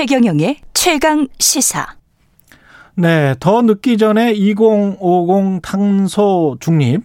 최경영의 최강 시사. 네, 더 늦기 전에 2050 탄소 중립.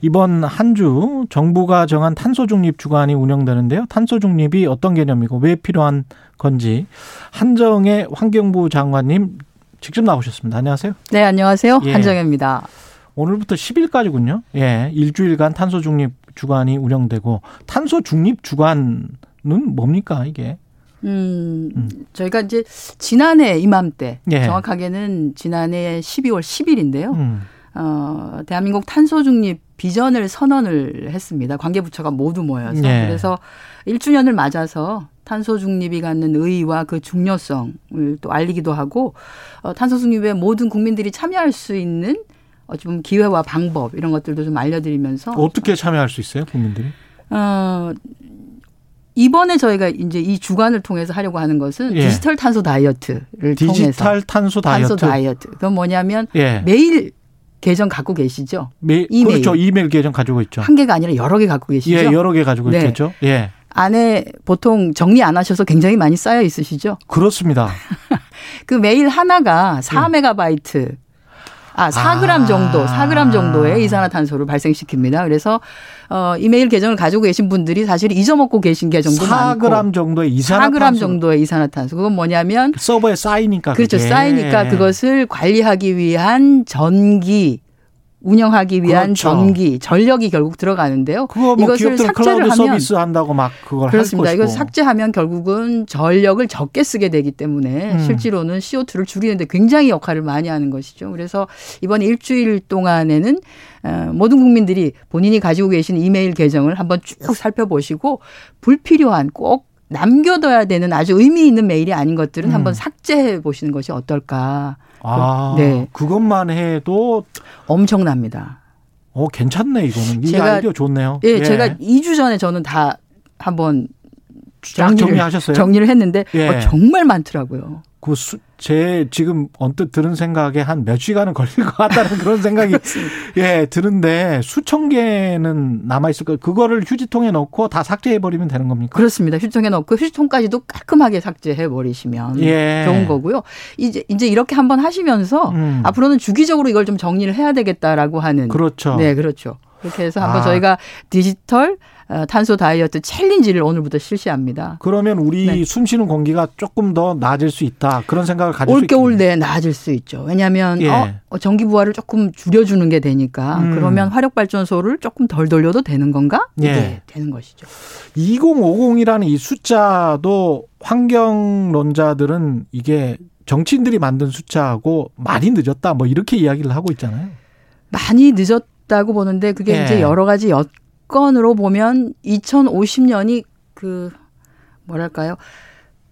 이번 한 주 정부가 정한 탄소 중립 주간이 운영되는데요. 탄소 중립이 어떤 개념이고 왜 필요한 건지 한정의 환경부 장관님 직접 나오셨습니다. 안녕하세요. 네, 안녕하세요. 예. 한정혜입니다. 오늘부터 10일까지군요. 예, 일주일간 탄소 중립 주간이 운영되고 탄소 중립 주간은 뭡니까 이게? 음, 음. 저희가 이제 지난해 이맘때 예. 정확하게는 지난해 12월 10일인데요. 음. 어, 대한민국 탄소 중립 비전을 선언을 했습니다. 관계부처가 모두 모여서. 예. 그래서 1주년을 맞아서 탄소 중립이 갖는 의의와 그 중요성을 또 알리기도 하고 어, 탄소 중립에 모든 국민들이 참여할 수 있는 어찌 보면 기회와 방법 이런 것들도 좀 알려드리면서 어떻게 참여할 수 있어요, 국민들이? 어, 이번에 저희가 이제 이 주간을 통해서 하려고 하는 것은 예. 디지털 탄소 다이어트를 디지털 통해서 디지털 탄소 다이어트. 탄소 다이어트. 그건 뭐냐면 예. 메일 계정 갖고 계시죠? 매, 이메일. 그렇죠. 이메일 계정 가지고 있죠. 한 개가 아니라 여러 개 갖고 계시죠? 예, 여러 개 가지고 네. 있겠죠. 예. 안에 보통 정리 안 하셔서 굉장히 많이 쌓여 있으시죠? 그렇습니다. 그 메일 하나가 4메가바이트 아, 4g 아. 정도, 4g 정도의 이산화탄소를 발생시킵니다. 그래서 어, 이메일 계정을 가지고 계신 분들이 사실 잊어먹고 계신 계정도 4g 많고. 4g 정도의 이산화탄소. 4g 정도의 이산화탄소. 그건 뭐냐면 서버에 쌓이니까 그렇죠. 그게. 쌓이니까 그것을 관리하기 위한 전기 운영하기 위한 그렇죠. 전기, 전력이 결국 들어가는데요. 뭐 이것을 삭제를 하면 서비스 한다고 막 그걸 그렇습니다. 이걸 삭제하면 결국은 전력을 적게 쓰게 되기 때문에 음. 실제로는 CO2를 줄이는데 굉장히 역할을 많이 하는 것이죠. 그래서 이번 일주일 동안에는 어, 모든 국민들이 본인이 가지고 계신 이메일 계정을 한번 쭉 살펴보시고 불필요한 꼭 남겨둬야 되는 아주 의미 있는 메일이 아닌 것들은 음. 한번 삭제해 보시는 것이 어떨까. 아, 네. 그것만 해도 엄청납니다. 어, 괜찮네, 이거는. 이 아이디어 좋네요. 예, 예, 제가 2주 전에 저는 다 한번 정리를, 정리하셨어요? 정리를 했는데 예. 어, 정말 많더라고요. 그 수, 제 지금 언뜻 들은 생각에 한 몇 시간은 걸릴 것 같다는 그런 생각이 예 드는데 수천 개는 남아 있을 거예요. 그거를 휴지통에 넣고 다 삭제해 버리면 되는 겁니까? 그렇습니다. 휴지통에 넣고 휴지통까지도 깔끔하게 삭제해 버리시면 예. 좋은 거고요. 이제 이제 이렇게 한번 하시면서 음. 앞으로는 주기적으로 이걸 좀 정리를 해야 되겠다라고 하는 그렇죠. 네, 그렇죠. 그렇게 해서 한번 아. 저희가 디지털 어, 탄소 다이어트 챌린지를 오늘부터 실시합니다. 그러면 우리 네. 숨쉬는 공기가 조금 더 나아질 수 있다. 그런 생각을 가질 수 올겨울 내에 나아질 수 있죠. 왜냐하면 예. 어, 어, 전기 부하를 조금 줄여주는 게 되니까 음. 그러면 화력 발전소를 조금 덜 돌려도 되는 건가? 이게 예. 되는 것이죠. 2050이라는 이 숫자도 환경론자들은 이게 정치인들이 만든 숫자하고 많이 늦었다 뭐 이렇게 이야기를 하고 있잖아요. 많이 늦었다고 보는데 그게 예. 이제 여러 가지 여, 건으로 보면 2050년이 그 뭐랄까요?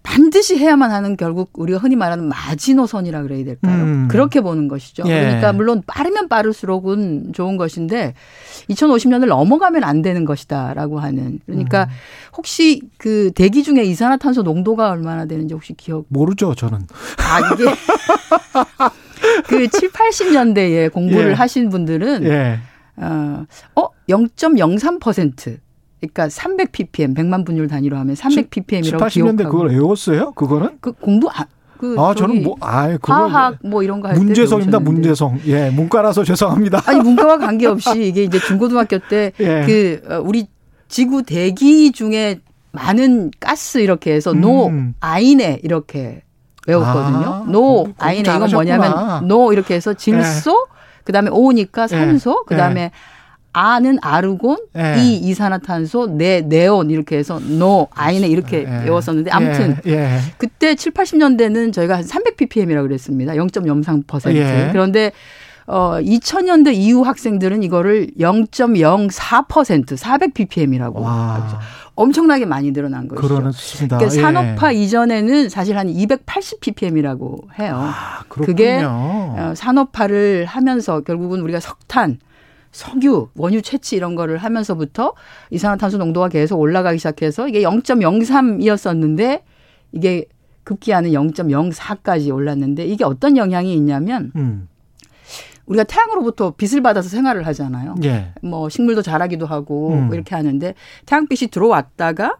반드시 해야만 하는 결국 우리가 흔히 말하는 마지노선이라 그래야 될까요? 음. 그렇게 보는 것이죠. 예. 그러니까 물론 빠르면 빠를수록은 좋은 것인데 2050년을 넘어가면 안 되는 것이다라고 하는. 그러니까 음. 혹시 그 대기 중에 이산화탄소 농도가 얼마나 되는지 혹시 기억 모르죠, 저는. 아, 이게 그 7, 80년대에 공부를 예. 하신 분들은 예. 어, 어 0.03%. 그러니까 300 ppm 100만 분율 단위로 하면 300 ppm이라고 80년대 기억하고. 그걸 외웠어요? 그거는? 그 공부 아, 그 아, 저는 뭐, 아, 그거 화학 뭐 이런 거 할 때. 문제성입니다, 문제성. 예, 문과라서 죄송합니다. 아니, 문과와 관계없이 이게 이제 중고등학교 때, 예. 그, 어, 우리 지구 대기 중에 많은 가스 이렇게 해서 음. 노, 아인에 이렇게 외웠거든요. 아, 노, 아인에 이건 뭐냐면, 노 이렇게 해서 질소, 예. 그 다음에 오니까 산소, 그 다음에 아는 아르곤, 예. 이 이산화탄소, 네 네온 이렇게 해서 노 아이네 이렇게 예. 외웠었는데 아무튼 예. 예. 그때 7, 80년대는 저희가 한 300ppm이라고 그랬습니다. 0.03%. 예. 그런데 어 2000년대 이후 학생들은 이거를 0.04% 400ppm이라고 하죠. 엄청나게 많이 늘어난 것이죠. 그렇습니다. 그러니까 산업화 예. 이전에는 사실 한 280ppm이라고 해요. 아, 그게 어, 산업화를 하면서 결국은 우리가 석탄 석유, 원유 채취 이런 거를 하면서부터 이산화탄소 농도가 계속 올라가기 시작해서 이게 0.03이었었는데 이게 급기야는 0.04까지 올랐는데 이게 어떤 영향이 있냐면 음. 우리가 태양으로부터 빛을 받아서 생활을 하잖아요. 예. 뭐 식물도 자라기도 하고 음. 뭐 이렇게 하는데 태양빛이 들어왔다가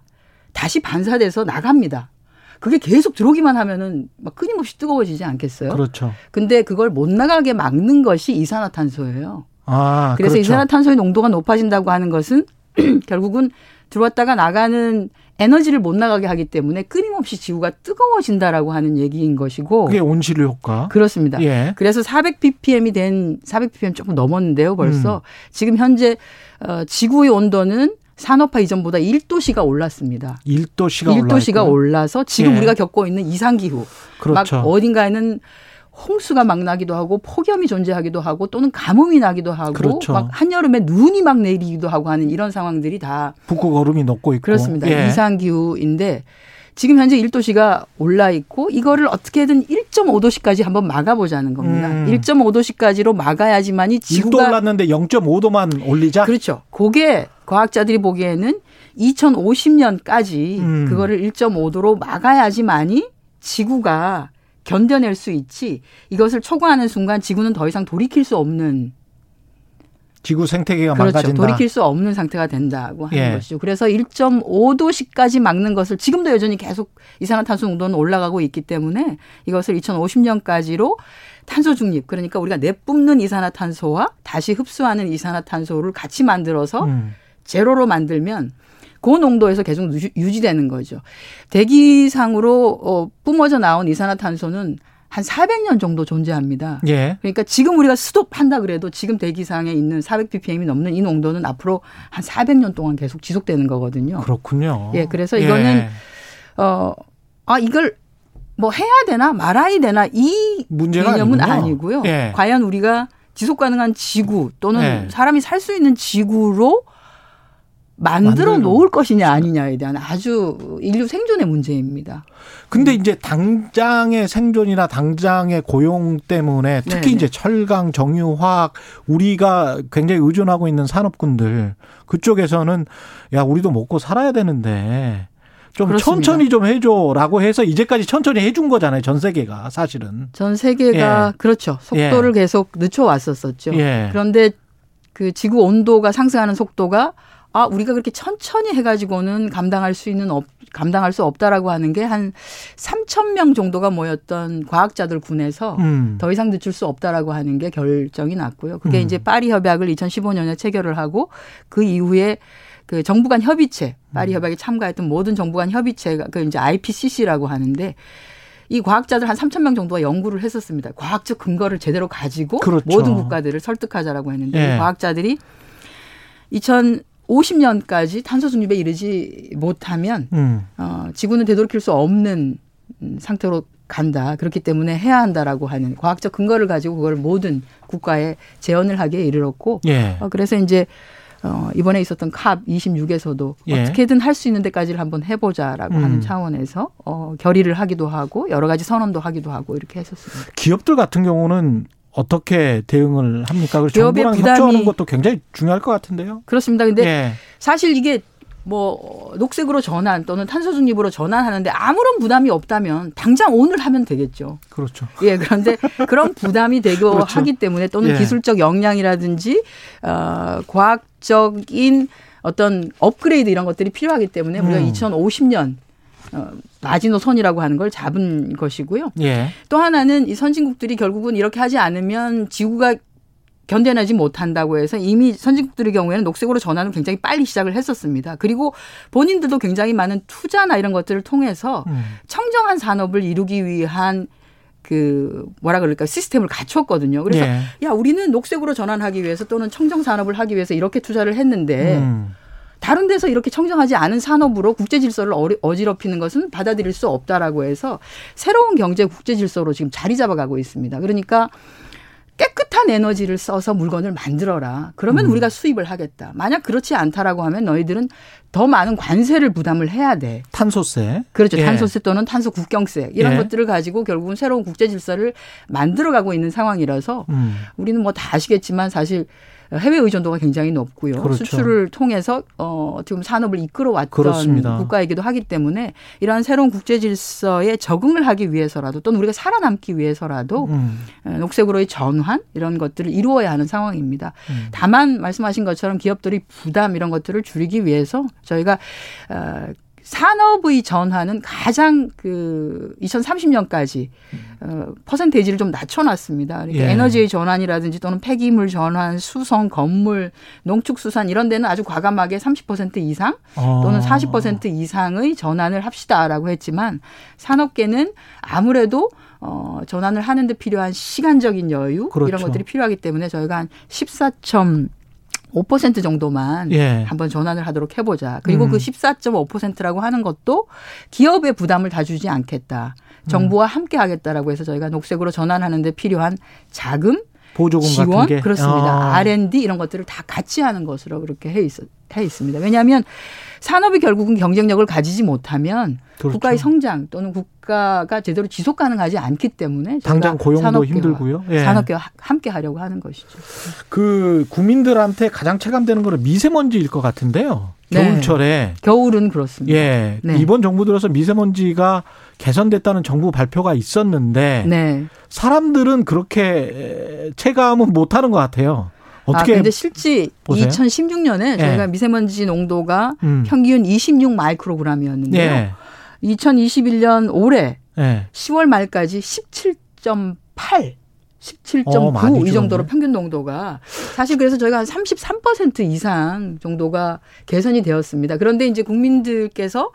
다시 반사돼서 나갑니다. 그게 계속 들어오기만 하면은 막 끊임없이 뜨거워지지 않겠어요? 그렇죠. 근데 그걸 못 나가게 막는 것이 이산화탄소예요. 아, 그래서 그렇죠. 이산화탄소의 농도가 높아진다고 하는 것은 결국은 들어왔다가 나가는 에너지를 못 나가게 하기 때문에 끊임없이 지구가 뜨거워진다라고 하는 얘기인 것이고 그게 온실효 효과. 그렇습니다. 예. 그래서 400ppm이 된 400ppm 조금 넘었는데요, 벌써. 음. 지금 현재 어 지구의 온도는 산업화 이전보다 1도씨가 올랐습니다. 1도씨가 1도씨가 올라서 지금 예. 우리가 겪고 있는 이상 기후. 그렇죠. 막 어딘가에는 홍수가 막 나기도 하고 폭염이 존재하기도 하고 또는 가뭄이 나기도 하고 그렇죠. 막 한여름에 눈이 막 내리기도 하고 하는 이런 상황들이 다 북극 얼음이 녹고 있고. 그렇습니다. 예. 이상 기후인데 지금 현재 1도씨가 올라 있고 이거를 어떻게든 1.5도씨까지 한번 막아보자는 겁니다. 음. 1.5도씨까지로 막아야지만이 1도 지구가 올랐는데 0.5도만 올리자. 그렇죠. 그게 과학자들이 보기에는 2050년까지 음. 그거를 1.5도로 막아야지만이 지구가 견뎌낼 수 있지. 이것을 초과하는 순간 지구는 더 이상 돌이킬 수 없는 지구 생태계가 그렇죠. 망가진다. 돌이킬 수 없는 상태가 된다고 하는 예. 것이죠. 그래서 1.5도씨까지 막는 것을 지금도 여전히 계속 이산화탄소 농도는 올라가고 있기 때문에 이것을 2050년까지로 탄소 중립 그러니까 우리가 내뿜는 이산화탄소와 다시 흡수하는 이산화탄소를 같이 만들어서 음. 제로로 만들면 그 농도에서 계속 유지- 유지되는 거죠. 대기상으로 어, 뿜어져 나온 이산화탄소는 한 400년 정도 존재합니다. 예. 그러니까 지금 우리가 스톱한다 그래도 지금 대기상에 있는 400ppm이 넘는 이 농도는 앞으로 한 400년 동안 계속 지속되는 거거든요. 그렇군요. 예, 그래서 이거는 예. 어, 아, 이걸 뭐 해야 되나 말아야 되나 이 문제가 개념은. 아니고요. 예. 과연 우리가 지속 가능한 지구 또는 예. 사람이 살 수 있는 지구로 만들어 놓을 것이냐 아니냐에 대한 아주 인류 생존의 문제입니다. 근데 이제 당장의 생존이나 당장의 고용 때문에 특히 네네. 이제 철강, 정유, 화학 우리가 굉장히 의존하고 있는 산업군들 그쪽에서는 야 우리도 먹고 살아야 되는데 좀 그렇습니다. 천천히 좀 해줘라고 해서 이제까지 천천히 해준 거잖아요 전 세계가 사실은 전 세계가 예. 그렇죠. 속도를 계속 늦춰 왔었었죠. 예. 그런데 그 지구 온도가 상승하는 속도가 아 우리가 그렇게 천천히 해가지고는 감당할 수 있는 없, 감당할 수 없다라고 하는 게 한 3천 명 정도가 모였던 과학자들 군에서 음. 더 이상 늦출 수 없다라고 하는 게 결정이 났고요. 그게 음. 이제 파리 협약을 2015년에 체결을 하고 그 이후에 그 정부 간 협의체, 파리 음. 협약에 참가했던 모든 정부 간 협의체가 그 이제 IPCC라고 하는데 이 과학자들 한 3천 명 정도가 연구를 했었습니다. 과학적 근거를 제대로 가지고 그렇죠. 모든 국가들을 설득하자라고 했는데 예. 이 과학자들이 2050년까지 탄소 중립에 이르지 못하면 음. 어, 지구는 되돌이킬 수 없는 음, 상태로 간다. 그렇기 때문에 해야 한다라고 하는 과학적 근거를 가지고 그걸 모든 국가에 제언을 하기에 이르렀고 예. 어, 그래서 이제 어, 이번에 있었던 캅 26에서도 예. 어떻게든 할 수 있는 데까지를 한번 해보자라고 음. 하는 차원에서 어, 결의를 하기도 하고 여러 가지 선언도 하기도 하고 이렇게 했었습니다. 기업들 같은 경우는 어떻게 대응을 합니까? 그리고 정부랑 부담이- 협조하는 것도 굉장히 중요할 것 같은데요. 그렇습니다. 근데 예. 사실 이게 뭐 녹색으로 전환 또는 탄소 중립으로 전환하는데 아무런 부담이 없다면 당장 오늘 하면 되겠죠. 그렇죠. 예, 그런데 그런 부담이 되고 그렇죠. 하기 때문에 또는 예. 기술적 역량이라든지 어 과학적인 어떤 업그레이드 이런 것들이 필요하기 때문에 우리가 음. 2050년 어, 마지노선이라고 하는 걸 잡은 것이고요. 예. 또 하나는 이 선진국들이 결국은 이렇게 하지 않으면 지구가 견뎌내지 못한다고 해서 이미 선진국들의 경우에는 녹색으로 전환을 굉장히 빨리 시작을 했었습니다. 그리고 본인들도 굉장히 많은 투자나 이런 것들을 통해서 음. 청정한 산업을 이루기 위한 그 뭐라 그럴까 시스템을 갖췄거든요. 그래서 예. 야 우리는 녹색으로 전환하기 위해서 또는 청정 산업을 하기 위해서 이렇게 투자를 했는데 음. 다른 데서 이렇게 청정하지 않은 산업으로 국제 질서를 어지럽히는 것은 받아들일 수 없다라고 해서 새로운 경제 국제 질서로 지금 자리 잡아가고 있습니다. 그러니까 깨끗한 에너지를 써서 물건을 만들어라. 그러면 음. 우리가 수입을 하겠다. 만약 그렇지 않다라고 하면 너희들은 더 많은 관세를 부담을 해야 돼. 탄소세. 그렇죠. 예. 탄소세 또는 탄소 국경세 이런 예. 것들을 가지고 결국은 새로운 국제 질서를 만들어가고 있는 상황이라서 음. 우리는 뭐 다 아시겠지만 사실 해외 의존도가 굉장히 높고요. 그렇죠. 수출을 통해서 어 지금 산업을 이끌어 왔던 그렇습니다. 국가이기도 하기 때문에 이러한 새로운 국제 질서에 적응을 하기 위해서라도 또는 우리가 살아남기 위해서라도 음. 어, 녹색으로의 전환 이런 것들을 이루어야 하는 상황입니다. 음. 다만 말씀하신 것처럼 기업들이 부담 이런 것들을 줄이기 위해서 저희가 어, 산업의 전환은 가장 그 2030년까지 어, 퍼센테이지를 좀 낮춰놨습니다. 그러니까 예. 에너지의 전환이라든지 또는 폐기물 전환, 수성, 건물, 농축수산 이런 데는 아주 과감하게 30% 이상 또는 40% 이상의 전환을 합시다라고 했지만 산업계는 아무래도 어, 전환을 하는데 필요한 시간적인 여유 그렇죠. 이런 것들이 필요하기 때문에 저희가 한 14점 5% 정도만 예. 한번 전환을 하도록 해보자. 그리고 음. 그 14.5%라고 하는 것도 기업의 부담을 다 주지 않겠다. 정부와 음. 함께 하겠다라고 해서 저희가 녹색으로 전환하는데 필요한 자금, 보조금 지원. 그렇습니다. 아. R&D 이런 것들을 다 같이 하는 것으로 그렇게 해, 있, 해 있습니다. 왜냐하면 산업이 결국은 경쟁력을 가지지 못하면 그렇죠. 국가의 성장 또는 국가가 제대로 지속 가능하지 않기 때문에 당장 고용도 힘들고요. 예. 산업계와 함께 하려고 하는 것이죠. 그 국민들한테 가장 체감되는 거는 미세먼지일 것 같은데요. 네. 겨울철에 겨울은 그렇습니다. 예. 네. 이번 정부 들어서 미세먼지가 개선됐다는 정부 발표가 있었는데 네. 사람들은 그렇게 체감은 못 하는 것 같아요. 어떻게? 아, 근데 실제 보세요? 2016년에 저희가 예. 미세먼지 농도가 음. 평균 26 마이크로그램이었는데요. 예. 2021년 올해 예. 10월 말까지 17.8 17.9이 어, 정도로 평균 농도가 사실 그래서 저희가 한 33% 이상 정도가 개선이 되었습니다. 그런데 이제 국민들께서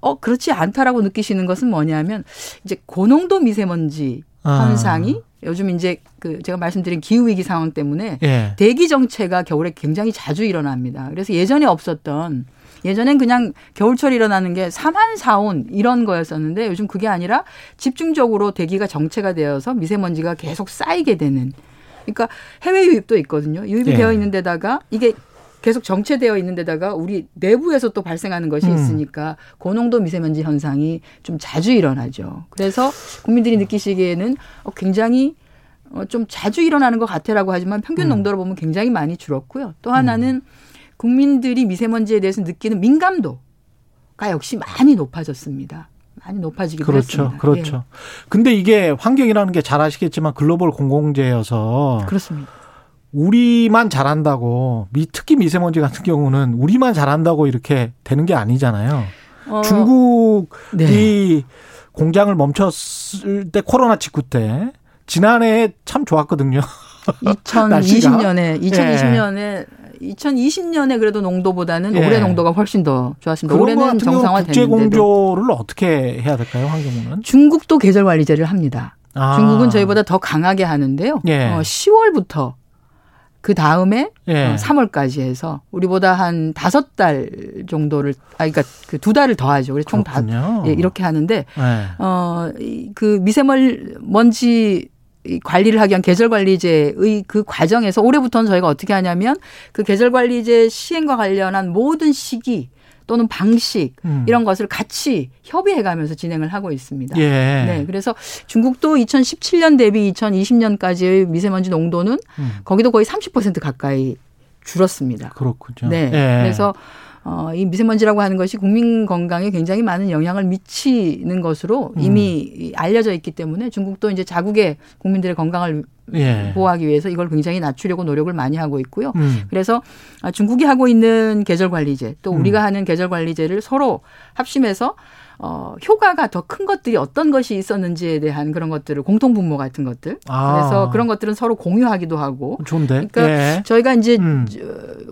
어 그렇지 않다라고 느끼시는 것은 뭐냐면 이제 고농도 미세먼지 아. 현상이 아. 요즘 이제 그 제가 말씀드린 기후 위기 상황 때문에 예. 대기 정체가 겨울에 굉장히 자주 일어납니다. 그래서 예전에 없었던 예전엔 그냥 겨울철 일어나는 게 사만 사온 이런 거였었는데 요즘 그게 아니라 집중적으로 대기가 정체가 되어서 미세먼지가 계속 쌓이게 되는 그러니까 해외 유입도 있거든요. 유입이 예. 되어 있는 데다가 이게 계속 정체되어 있는 데다가 우리 내부에서 또 발생하는 것이 음. 있으니까 고농도 미세먼지 현상이 좀 자주 일어나죠. 그래서 국민들이 느끼시기에는 어, 굉장히 어, 좀 자주 일어나는 것 같아라고 하지만 평균 음. 농도로 보면 굉장히 많이 줄었고요. 또 하나는 국민들이 미세먼지에 대해서 느끼는 민감도가 역시 많이 높아졌습니다. 많이 높아지기도 그렇죠, 했습니다. 그렇죠. 예. 근데 이게 환경이라는 게 잘 아시겠지만 글로벌 공공재여서 그렇습니다. 우리만 잘한다고 미 특히 미세먼지 같은 경우는 우리만 잘한다고 이렇게 되는 게 아니잖아요. 어, 중국이 네. 공장을 멈췄을 때 코로나 직후 때 지난해에 참 좋았거든요. 2020년에 2020년에 2020년에 그래도 농도보다는 예. 올해 농도가 훨씬 더 좋았습니다. 올해는 정상화 됐는데 국제 공조를 어떻게 해야 될까요, 환경부는? 중국도 계절 관리제를 합니다. 아. 중국은 저희보다 더 강하게 하는데요. 예. 어, 10월부터 그 다음에 예. 어, 3월까지 해서 우리보다 한 다섯 달 정도를 아 그러니까 그 두 달을 더 하죠. 그래서 총다 예, 이렇게 하는데 예. 어그 미세먼지 관리를 하기 위한 계절관리제의 그 과정에서 올해부터는 저희가 어떻게 하냐면 그 계절관리제 시행과 관련한 모든 시기 또는 방식 음. 이런 것을 같이 협의해 가면서 진행을 하고 있습니다. 예. 네. 그래서 중국도 2017년 대비 2020년까지의 미세먼지 농도는 음. 거기도 거의 30% 가까이 줄었습니다. 그렇군요. 네. 예. 그래서 어, 이 미세먼지라고 하는 것이 국민 건강에 굉장히 많은 영향을 미치는 것으로 음. 이미 음. 알려져 있기 때문에 중국도 이제 자국의 국민들의 건강을 예. 보호하기 위해서 이걸 굉장히 낮추려고 노력을 많이 하고 있고요. 음. 그래서 중국이 하고 있는 계절 관리제 또 우리가 음. 하는 계절 관리제를 서로 합심해서 어, 효과가 더 큰 것들이 어떤 것이 있었는지에 대한 그런 것들을 공통 분모 같은 것들. 아. 그래서 그런 것들은 서로 공유하기도 하고. 좋은데. 그러니까 예. 저희가 이제 음.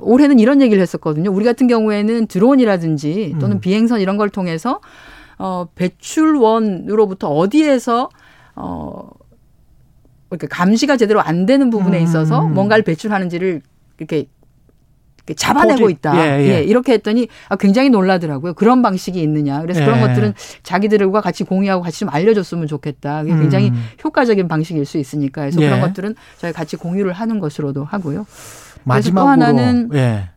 올해는 이런 얘기를 했었거든요. 우리 같은 경우에는 드론이라든지 또는 음. 비행선 이런 걸 통해서 어, 배출원으로부터 어디에서 어, 그러니까 감시가 제대로 안 되는 부분에 있어서 음. 뭔가를 배출하는지를 이렇게 잡아내고 포지. 있다. 예, 예. 예, 이렇게 했더니 아, 굉장히 놀라더라고요. 그런 방식이 있느냐. 그래서 예. 그런 것들은 자기들과 같이 공유하고 같이 좀 알려줬으면 좋겠다. 그게 굉장히 음. 효과적인 방식일 수 있으니까. 그래서 그런 예. 것들은 저희 같이 공유를 하는 것으로도 하고요. 마지막으로 또 하나는 예.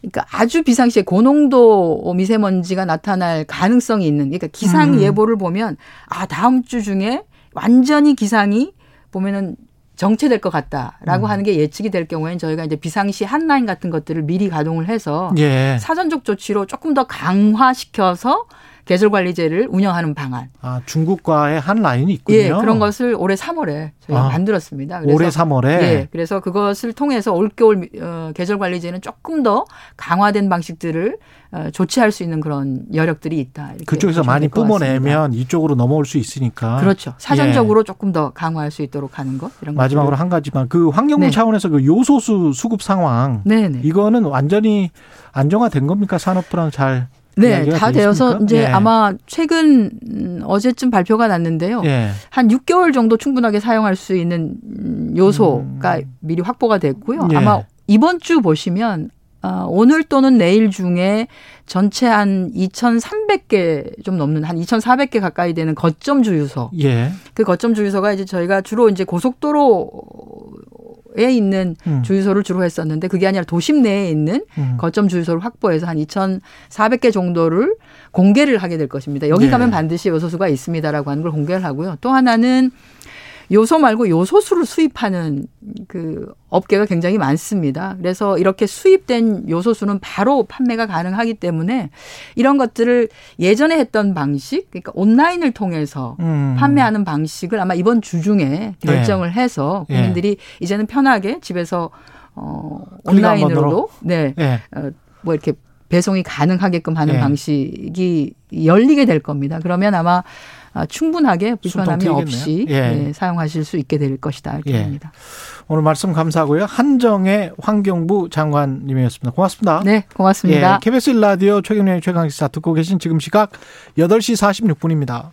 그러니까 아주 비상시에 고농도 미세먼지가 나타날 가능성이 있는 그러니까 기상 음. 예보를 보면 아 다음 주 중에 완전히 기상이 보면은 정체될 것 같다라고 음. 하는 게 예측이 될 경우에는 저희가 이제 비상시 한라인 같은 것들을 미리 가동을 해서 예. 사전적 조치로 조금 더 강화시켜서 계절관리제를 운영하는 방안. 아 중국과의 한 라인이 있군요. 예, 그런 것을 올해 3월에 저희가 아, 만들었습니다. 그래서, 올해 3월에. 예, 그래서 그것을 통해서 올겨울 어, 계절관리제는 조금 더 강화된 방식들을 어, 조치할 수 있는 그런 여력들이 있다. 그쪽에서 많이 뿜어내면 이쪽으로 넘어올 수 있으니까. 그렇죠. 사전적으로 예. 조금 더 강화할 수 있도록 하는 것 이런 마지막으로 한 가지만 그 환경부 네. 차원에서 그 요소수 수급 상황. 네네. 이거는 완전히 안정화된 겁니까 산업부랑 잘. 네, 다 되어서 이제 예. 아마 최근 음, 어제쯤 발표가 났는데요. 예. 한 6개월 정도 충분하게 사용할 수 있는 요소가 음. 미리 확보가 됐고요. 예. 아마 이번 주 보시면 어, 오늘 또는 내일 중에 전체 한 2,300개 좀 넘는 한 2,400개 가까이 되는 거점 주유소. 예. 그 거점 주유소가 이제 저희가 주로 이제 고속도로 에 있는 음. 주유소를 주로 했었는데 그게 아니라 도심 내에 있는 음. 거점 주유소를 확보해서 한 2,400개 정도를 공개를 하게 될 것입니다. 여기 네. 가면 반드시 요소수가 있습니다라고 하는 걸 공개를 하고요. 또 하나는 요소 말고 요소수를 수입하는 그 업계가 굉장히 많습니다. 그래서 이렇게 수입된 요소수는 바로 판매가 가능하기 때문에 이런 것들을 예전에 했던 방식, 그러니까 온라인을 통해서 음. 판매하는 방식을 아마 이번 주 중에 결정을 네. 해서 국민들이 네. 이제는 편하게 집에서 어 온라인으로도 네. 네. 어, 뭐 이렇게 배송이 가능하게끔 하는 네. 방식이 열리게 될 겁니다. 그러면 아마 아, 충분하게 불편함이 없이 예. 네, 사용하실 수 있게 될 것이다 이렇게 예. 봅니다. 오늘 말씀 감사하고요. 한정의 환경부 장관님이었습니다. 고맙습니다. 네, 고맙습니다. 예, KBS 라디오 최경련의 최강시사 듣고 계신 지금 시각 8시 46분입니다.